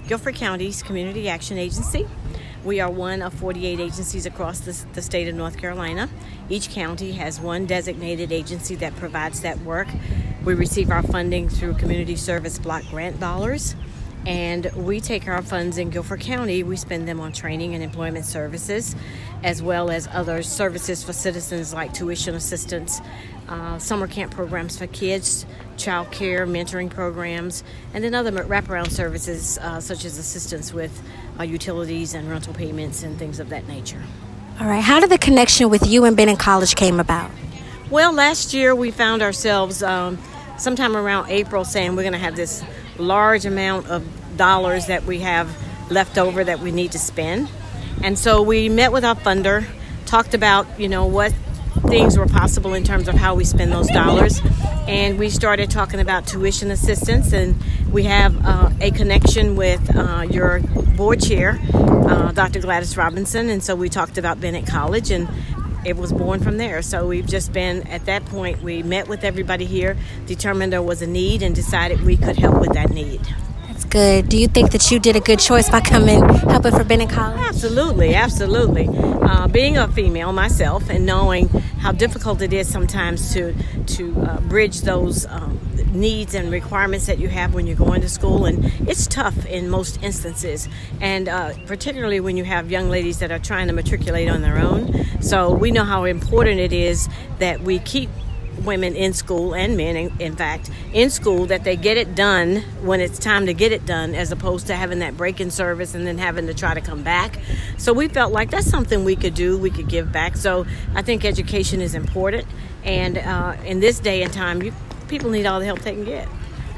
Guilford County's Community Action Agency. We are one of 48 agencies across the, the, state of North Carolina. Each county has one designated agency that provides that work. We receive our funding through Community Service Block Grant dollars and we take our funds in Guilford County, we spend them on training and employment services, as well as other services for citizens like tuition assistance, uh, summer camp programs for kids, child care, mentoring programs, and then other wraparound services uh, such as assistance with uh, utilities and rental payments and things of that nature. All right, how did the connection with you and Ben Bennett College came about? Well, last year we found ourselves um, sometime around April saying we're going to have this large amount of dollars that we have left over that we need to spend. And so we met with our funder, talked about, you know, what things were possible in terms of how we spend those dollars. And we started talking about tuition assistance, and we have uh, a connection with uh, your board chair, uh, Dr. Gladys Robinson. And so we talked about Bennett College, and it was born from there. So we've just been at that point, we met with everybody here, determined there was a need, and decided we could help with that need. Good. Do you think that you did a good choice by coming helping for Bennett College? Absolutely, absolutely. Uh, being a female myself and knowing how difficult it is sometimes to to uh, bridge those um, needs and requirements that you have when you're going to school, and it's tough in most instances, and uh, particularly when you have young ladies that are trying to matriculate on their own. So we know how important it is that we keep women in school and men, in, in, fact, in school that they get it done when it's time to get it done, as opposed to having that break in service and then having to try to come back. So we felt like that's something we could do, we could give back. So I think education is important, and uh, in this day and time, you, people need all the help they can get.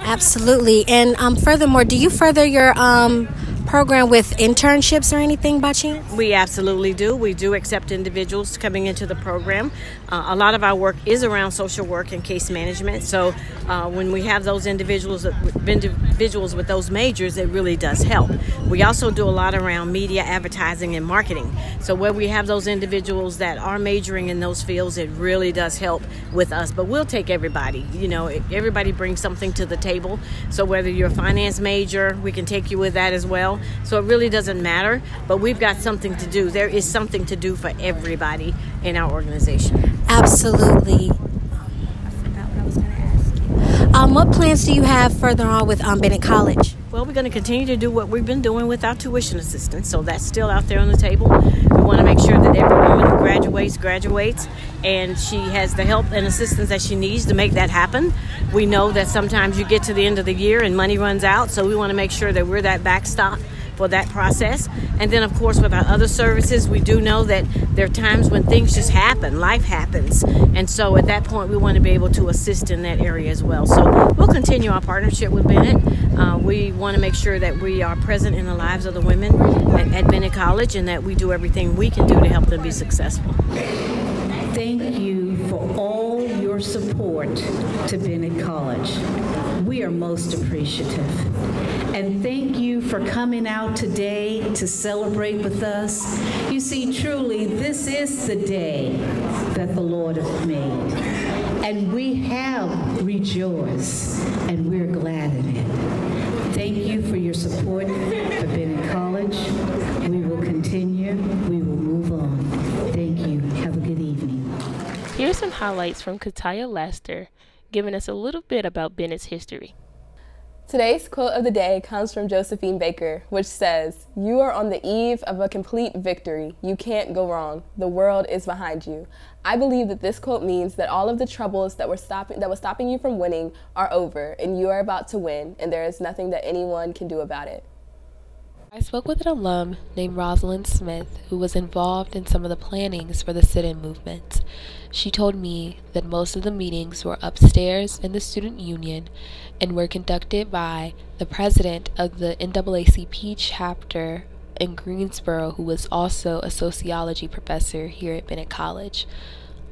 Absolutely, and um, furthermore, do you further your um, program with internships or anything by chance? We absolutely do. We do accept individuals coming into the program. Uh, a lot of our work is around social work and case management. So uh, when we have those individuals, individuals with those majors, it really does help. We also do a lot around media, advertising, and marketing. So where we have those individuals that are majoring in those fields, it really does help with us. But we'll take everybody. You know, everybody brings something to the table. So whether you're a finance major, we can take you with that as well So it really doesn't matter, but we've got something to do. There is something to do for everybody in our organization. Absolutely. Um, what plans do you have further on with um, Bennett College? Well, we're going to continue to do what we've been doing with our tuition assistance. So that's still out there on the table. We want to make sure that every woman who graduates graduates and she has the help and assistance that she needs to make that happen. We know that sometimes you get to the end of the year and money runs out, so we want to make sure that we're that backstop for that process. And then, of course, with our other services, we do know that there are times when things just happen, life happens. And so at that point, we want to be able to assist in that area as well. So we'll continue our partnership with Bennett. Uh, we want to make sure that we are present in the lives of the women at, at Bennett College and that we do everything we can do to help them be successful. Thank you for all your support to Bennett College. We are most appreciative. And thank you for coming out today to celebrate with us. You see, truly, this is the day that the Lord hath made. And we have rejoiced, and we're glad in it. Thank you for your support for Bennett College. We will continue. We will move on. Thank you. Have a good evening. Here's some highlights from Kataya Lester, giving us a little bit about Bennett's history. Today's quote of the day comes from Josephine Baker, which says, You are on the eve of a complete victory. You can't go wrong. The world is behind you. I believe that this quote means that all of the troubles that were stopping that was stopping you from winning are over and you are about to win and there is nothing that anyone can do about it. I spoke with an alum named Rosalind Smith who was involved in some of the plannings for the sit in movement. She told me that most of the meetings were upstairs in the student union and were conducted by the president of the NAACP chapter in Greensboro, who was also a sociology professor here at Bennett College.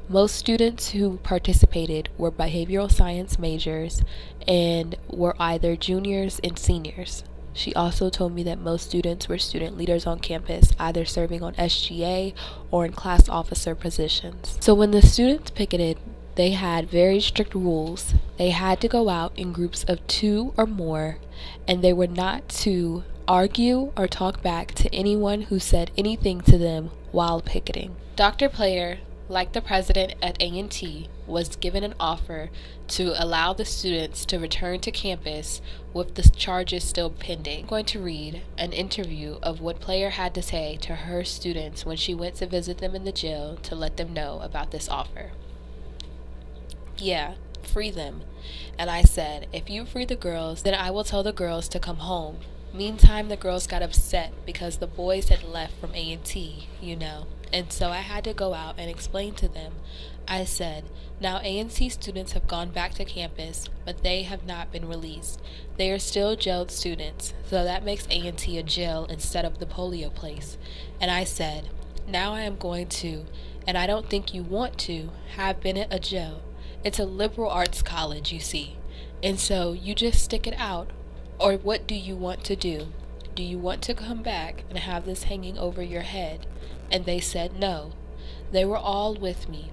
Most students who participated were behavioral science majors and were either juniors and seniors. She also told me that most students were student leaders on campus, either serving on SGA or in class officer positions. So when the students picketed, they had very strict rules. They had to go out in groups of two or more, and they were not to argue or talk back to anyone who said anything to them while picketing. Dr. Player, like the president at A&T, was given an offer to allow the students to return to campus with the charges still pending. I'm going to read an interview of what Player had to say to her students when she went to visit them in the jail to let them know about this offer. Yeah, free them. And I said, if you free the girls, then I will tell the girls to come home. Meantime, the girls got upset because the boys had left from A&T, you know. And so I had to go out and explain to them. I said, now A&T students have gone back to campus, but they have not been released. They are still jailed students, so that makes A&T a jail instead of the polio place. And I said, now I am going to, and I don't think you want to, have Bennett a jail. It's a liberal arts college, you see. And so you just stick it out. Or what do you want to do? Do you want to come back and have this hanging over your head? And they said no. They were all with me.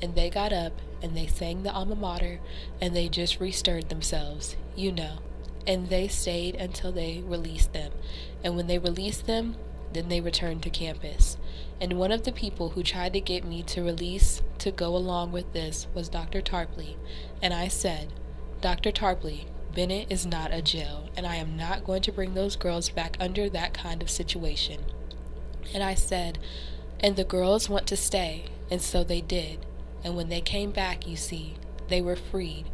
And they got up and they sang the alma mater and they just restirred themselves, you know. And they stayed until they released them. And when they released them, then they returned to campus. And one of the people who tried to get me to release to go along with this was Dr. Tarpley. And I said, Dr. Tarpley, Bennett is not a jail, and I am not going to bring those girls back under that kind of situation. And I said, and the girls want to stay, and so they did. And when they came back, you see, they were freed.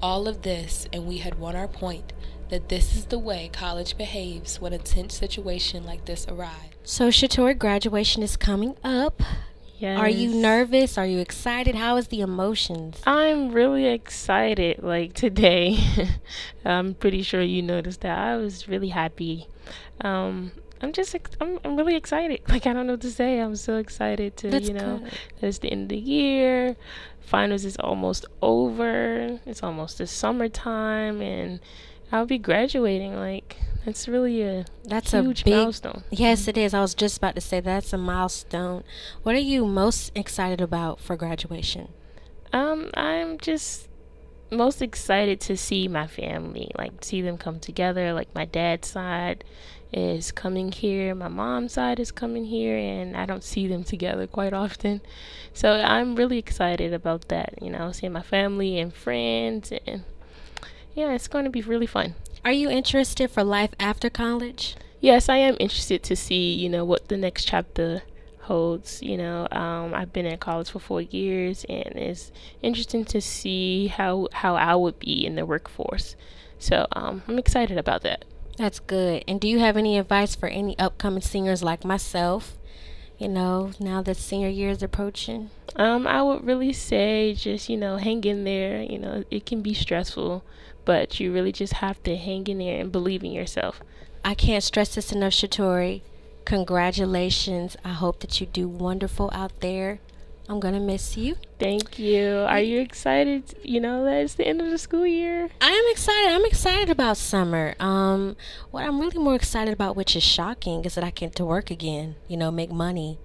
All of this, and we had won our point that this is the way college behaves when a tense situation like this arrives. So, Shatori, graduation is coming up. Yes. Are you nervous? Are you excited? How is the emotions? I'm really excited. Like today, I'm pretty sure you noticed that I was really happy. Um, I'm just I'm I'm really excited. Like I don't know what to say. I'm so excited to That's you know good. that it's the end of the year. Finals is almost over. It's almost the summertime, and I'll be graduating. Like that's really a That's huge a big milestone. Yes, it is. I was just about to say that's a milestone. What are you most excited about for graduation? Um, I'm just most excited to see my family, like see them come together. Like my dad's side is coming here, my mom's side is coming here, and I don't see them together quite often. So I'm really excited about that, you know, seeing my family and friends and yeah, it's going to be really fun. Are you interested for life after college? Yes, I am interested to see, you know, what the next chapter holds. You know, um, I've been in college for four years, and it's interesting to see how how I would be in the workforce. So um, I'm excited about that. That's good. And do you have any advice for any upcoming singers like myself? You know, now that senior year is approaching. Um, I would really say just you know hang in there. You know, it can be stressful, but you really just have to hang in there and believe in yourself. I can't stress this enough, Shatori. Congratulations. I hope that you do wonderful out there. I'm going to miss you. Thank you. Are you excited? You know, that it's the end of the school year. I am excited. I'm excited about summer. Um, what I'm really more excited about, which is shocking, is that I get to work again, you know, make money.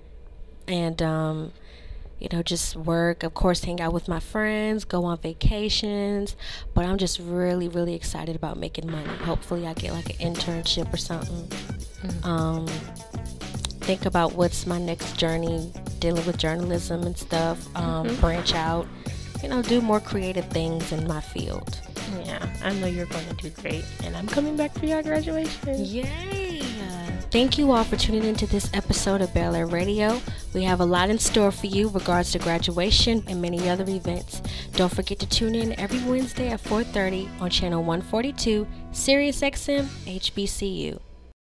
And, um, you know, just work, of course, hang out with my friends, go on vacations. But I'm just really, really excited about making money. Hopefully, I get like an internship or something. Mm-hmm. Um, think about what's my next journey dealing with journalism and stuff. Um, mm-hmm. Branch out, you know, do more creative things in my field. Yeah, I know you're going to do great. And I'm coming back for your graduation. Yay! Thank you all for tuning into this episode of Bel Air Radio. We have a lot in store for you regards to graduation and many other events. Don't forget to tune in every Wednesday at 4:30 on channel 142 Sirius XM HBCU.